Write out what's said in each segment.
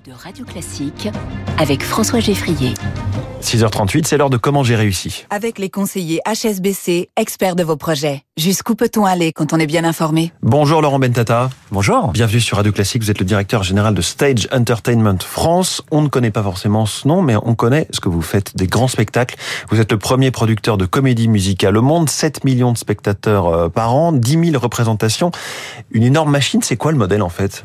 de Radio Classique avec François Geffrier. 6h38, c'est l'heure de comment j'ai réussi. Avec les conseillers HSBC, experts de vos projets. Jusqu'où peut-on aller quand on est bien informé? Bonjour Laurent Bentata. Bonjour. Bienvenue sur Radio Classique, vous êtes le directeur général de Stage Entertainment France. On ne connaît pas forcément ce nom, mais on connaît ce que vous faites, des grands spectacles. Vous êtes le premier producteur de comédie musicale au monde, 7 millions de spectateurs euh, par an, 10 000 représentations. Une énorme machine, c'est quoi le modèle en fait?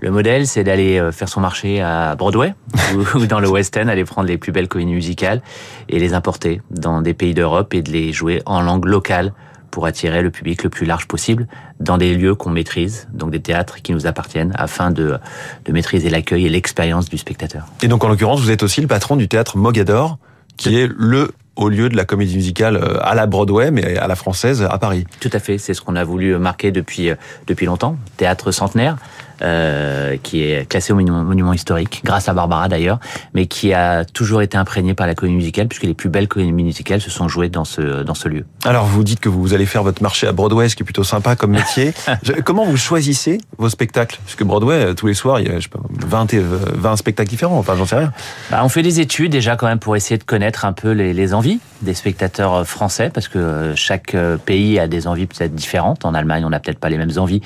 Le modèle, c'est d'aller euh, faire son marché à Broadway ou dans le West End, aller prendre les plus belles comédies musicales et les importer dans des pays d'Europe et de les jouer en langue locale pour attirer le public le plus large possible dans des lieux qu'on maîtrise, donc des théâtres qui nous appartiennent, afin de, de maîtriser l'accueil et l'expérience du spectateur. Et donc en l'occurrence, vous êtes aussi le patron du théâtre Mogador, qui est le au lieu de la comédie musicale euh, à la Broadway, mais à la française à Paris. Tout à fait, c'est ce qu'on a voulu marquer depuis, euh, depuis longtemps. Théâtre centenaire, euh, qui est classé au monument, historique, grâce à Barbara d'ailleurs, mais qui a toujours été imprégné par la comédie musicale, puisque les plus belles comédies musicales se sont jouées dans ce, dans ce lieu. Alors vous dites que vous allez faire votre marché à Broadway, ce qui est plutôt sympa comme métier. Comment vous choisissez vos spectacles? Parce que Broadway, euh, tous les soirs, il y a je sais pas, 20, 20 spectacles différents, enfin j'en sais rien. Bah, on fait des études déjà quand même pour essayer de connaître un peu les, les envies des spectateurs euh, français, parce que chaque pays a des envies peut-être différentes. En Allemagne, on n'a peut-être pas les mêmes envies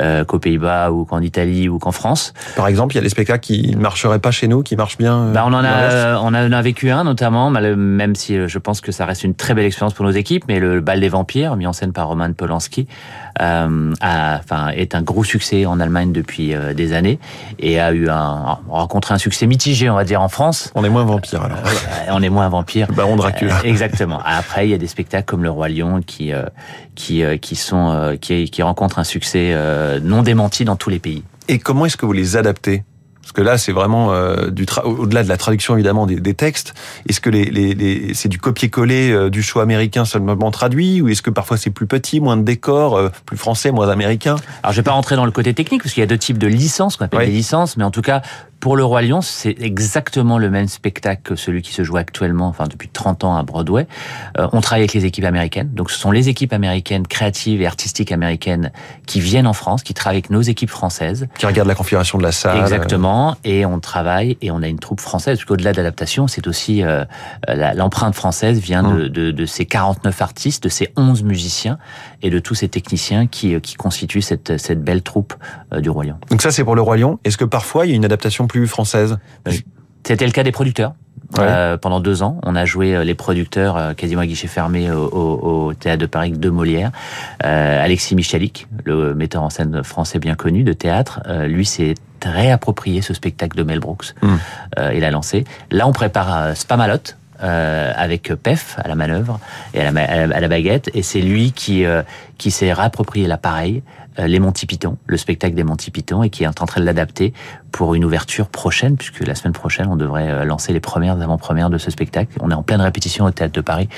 euh, qu'aux Pays-Bas ou qu'en Italie ou qu'en France. Par exemple, il y a des spectacles qui ne marcheraient pas chez nous, qui marchent bien. Euh, bah, on en a, on en a vécu un notamment, même si euh, je pense que ça reste une très belle expérience pour nos équipes. Mais le bal des vampires, mis en scène par Roman Polanski, euh, a, enfin, est un gros succès en Allemagne depuis euh, des années et a eu un rencontré un succès mitigé, on va dire, en France. On est moins vampire alors. on est moins vampire. Le Baron Dracula. exactement. Après, il y a des spectacles comme Le Roi Lion qui qui qui sont qui, qui rencontrent un succès non démenti dans tous les pays. Et comment est-ce que vous les adaptez? Parce que là, c'est vraiment euh, du au-delà de la traduction évidemment des, des textes. Est-ce que les, les, les c'est du copier-coller euh, du choix américain seulement traduit, ou est-ce que parfois c'est plus petit, moins de décors, euh, plus français, moins américain? Alors, je vais pas rentrer dans le côté technique parce qu'il y a deux types de licences qu'on appelle des licences, mais en tout cas, pour Le Roi Lion, c'est exactement le même spectacle que celui qui se joue actuellement, enfin depuis 30 ans à Broadway. Euh, on travaille avec les équipes américaines. Donc ce sont les équipes américaines créatives et artistiques américaines qui viennent en France, qui travaillent avec nos équipes françaises. Qui regardent la configuration de la salle. Exactement. Et on travaille et on a une troupe française. Parce qu'au-delà de l'adaptation, c'est aussi euh, l'empreinte française vient de, mmh. de, de, ces 49 artistes, de ces 11 musiciens et de tous ces techniciens qui, qui constituent cette, cette belle troupe euh, du Roi Lion. Donc ça c'est pour Le Roi Lion. Est-ce que parfois il y a une adaptation française C'était le cas des producteurs. Euh, pendant deux ans, on a joué euh, les producteurs euh, quasiment à guichet fermé au, Théâtre de Paris de Molière. Alexis Michalik, le metteur en scène français bien connu de théâtre, lui s'est réapproprié ce spectacle de Mel Brooks hmm. et l'a lancé. Là, on prépare Spamalot, avec PEF à la manœuvre et à la, baguette. Et c'est lui qui, qui s'est réapproprié l'appareil euh, les Monty Python, le spectacle des Monty Python, et qui est en train de l'adapter pour une ouverture prochaine, puisque la semaine prochaine, on devrait euh, lancer les premières avant-premières de ce spectacle. On est en pleine répétition au Théâtre de Paris,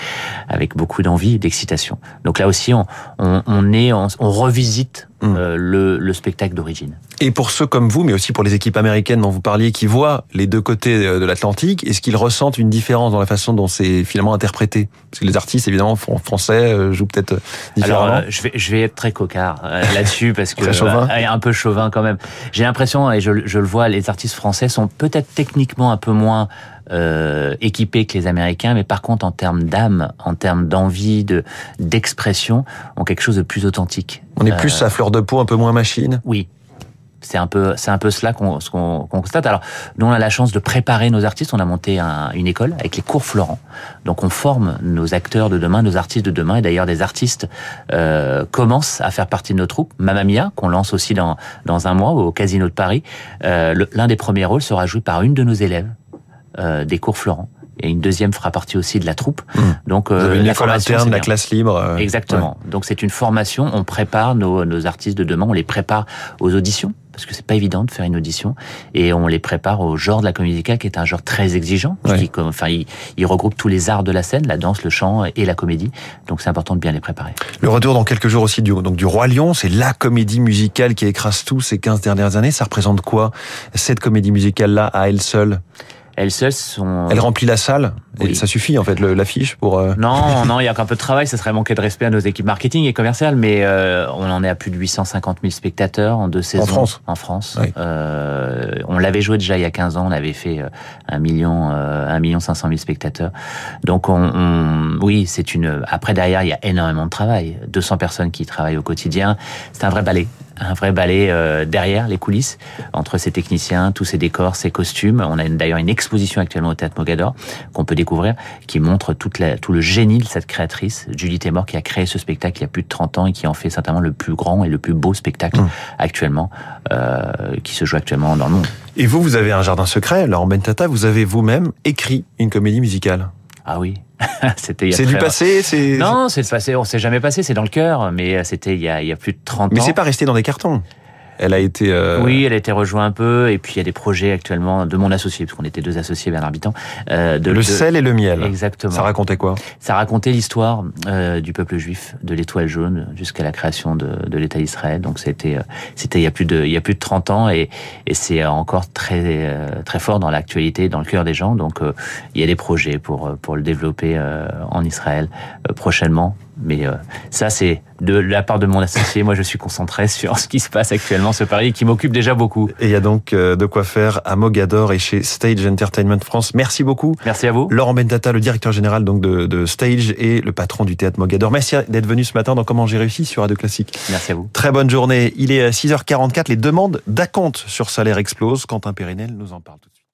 avec beaucoup d'envie et d'excitation. Donc là aussi, on, on, on est, on, on revisite Mmh. Euh, le, le, spectacle d'origine. Et pour ceux comme vous, mais aussi pour les équipes américaines dont vous parliez, qui voient les deux côtés euh, de l'Atlantique, est-ce qu'ils ressentent une différence dans la façon dont c'est finalement interprété? Parce que les artistes, évidemment, français euh, jouent peut-être différemment. Alors, je vais, je vais être très cocard là-dessus parce que chauvin. un peu chauvin quand même. J'ai l'impression, et je, je, le vois, les artistes français sont peut-être techniquement un peu moins euh, équipés que les Américains, mais par contre en termes d'âme, en termes d'envie, de d'expression, ont quelque chose de plus authentique. On est plus euh, à fleur de peau, un peu moins machine? Oui, c'est un peu, c'est un peu cela qu'on qu'on constate. Alors, nous on a la chance de préparer nos artistes. On a monté un, une école avec les cours Florent. Donc, on forme nos acteurs de demain, nos artistes de demain. Et d'ailleurs, des artistes euh, commencent à faire partie de nos troupes. Mamma Mia, qu'on lance aussi dans dans un mois au Casino de Paris. Euh, L'un des premiers rôles sera joué par une de nos élèves euh, des cours Florent et une deuxième fera partie aussi de la troupe. Mmh. Donc euh, Vous avez une la école interne, la classe libre. Euh, Exactement. Donc c'est une formation. On prépare nos, nos artistes de demain. On les prépare aux auditions parce que c'est pas évident de faire une audition et on les prépare au genre de la comédie musicale qui est un genre très exigeant. Qui, enfin, il, il, regroupe tous les arts de la scène, la danse, le chant et la comédie. Donc c'est important de bien les préparer. Le retour dans quelques jours aussi du donc du roi Lion, c'est la comédie musicale qui écrase tout ces 15 dernières années. Ça représente quoi cette comédie musicale là à elle seule? Elles seules sont. Elle remplit la salle et ça suffit en fait l'affiche pour. euh, Non, non, il y a qu'un peu de travail. Ça serait manquer de respect à nos équipes marketing et commerciales, mais euh, on en est à plus de 850 000 spectateurs en deux saisons. France En France. Oui. Euh, on l'avait joué déjà il y a 15 ans. On avait fait euh, un million, euh, un million 500 000 spectateurs. Donc, on, on- oui, c'est une. Après derrière, il y a énormément de travail. 200 personnes qui travaillent au quotidien. C'est un vrai ballet. Un vrai ballet euh, derrière les coulisses, entre ces techniciens, tous ces décors, ces costumes. On a d'ailleurs une exposition actuellement au Théâtre Mogador qu'on peut découvrir, qui montre toute la, tout le génie de cette créatrice, Julie Temor, qui a créé ce spectacle il y a plus de 30 ans et qui en fait certainement le plus grand et le plus beau spectacle Mmh. actuellement, euh, qui se joue actuellement dans le monde. Et vous, vous avez un jardin secret, Laurent Bentata, vous avez vous-même écrit une comédie musicale. Ah oui, c'était C'est du passé, c'est. Non, c'est le passé, on s'est jamais passé, c'est dans le cœur, mais euh, c'était il y a, il y a plus de 30 Mais ans. c'est pas resté dans des cartons. Elle a été. euh, Oui, elle a été rejointe un peu, et puis il y a des projets actuellement de mon associé, parce qu'on était deux associés, Bernard Bitan. euh, de, Le de- sel et le miel. Exactement. Ça racontait quoi? Ça racontait l'histoire euh, du peuple juif, de l'étoile jaune jusqu'à la création de, de l'État d'Israël. Donc c'était euh, c'était il y a plus de il y a plus de 30 ans et, et c'est encore très euh, très fort dans l'actualité, dans le cœur des gens. Donc euh, il y a des projets pour pour le développer euh, en Israël euh, prochainement. Mais euh, ça c'est de la part de mon associé. Moi je suis concentré sur ce qui se passe actuellement ce Paris qui m'occupe déjà beaucoup. Et il y a donc euh, de quoi faire à Mogador et chez Stage Entertainment France. Merci beaucoup. Merci à vous. Laurent Bentata, le directeur général donc de, de Stage et le patron du théâtre Mogador. Merci d'être venu ce matin dans Comment j'ai réussi sur Radio Classique. Merci à vous. Très bonne journée. Il est à 6h44. Les demandes d'acompte sur salaire explosent. Quentin Périnel nous en parle tout de suite.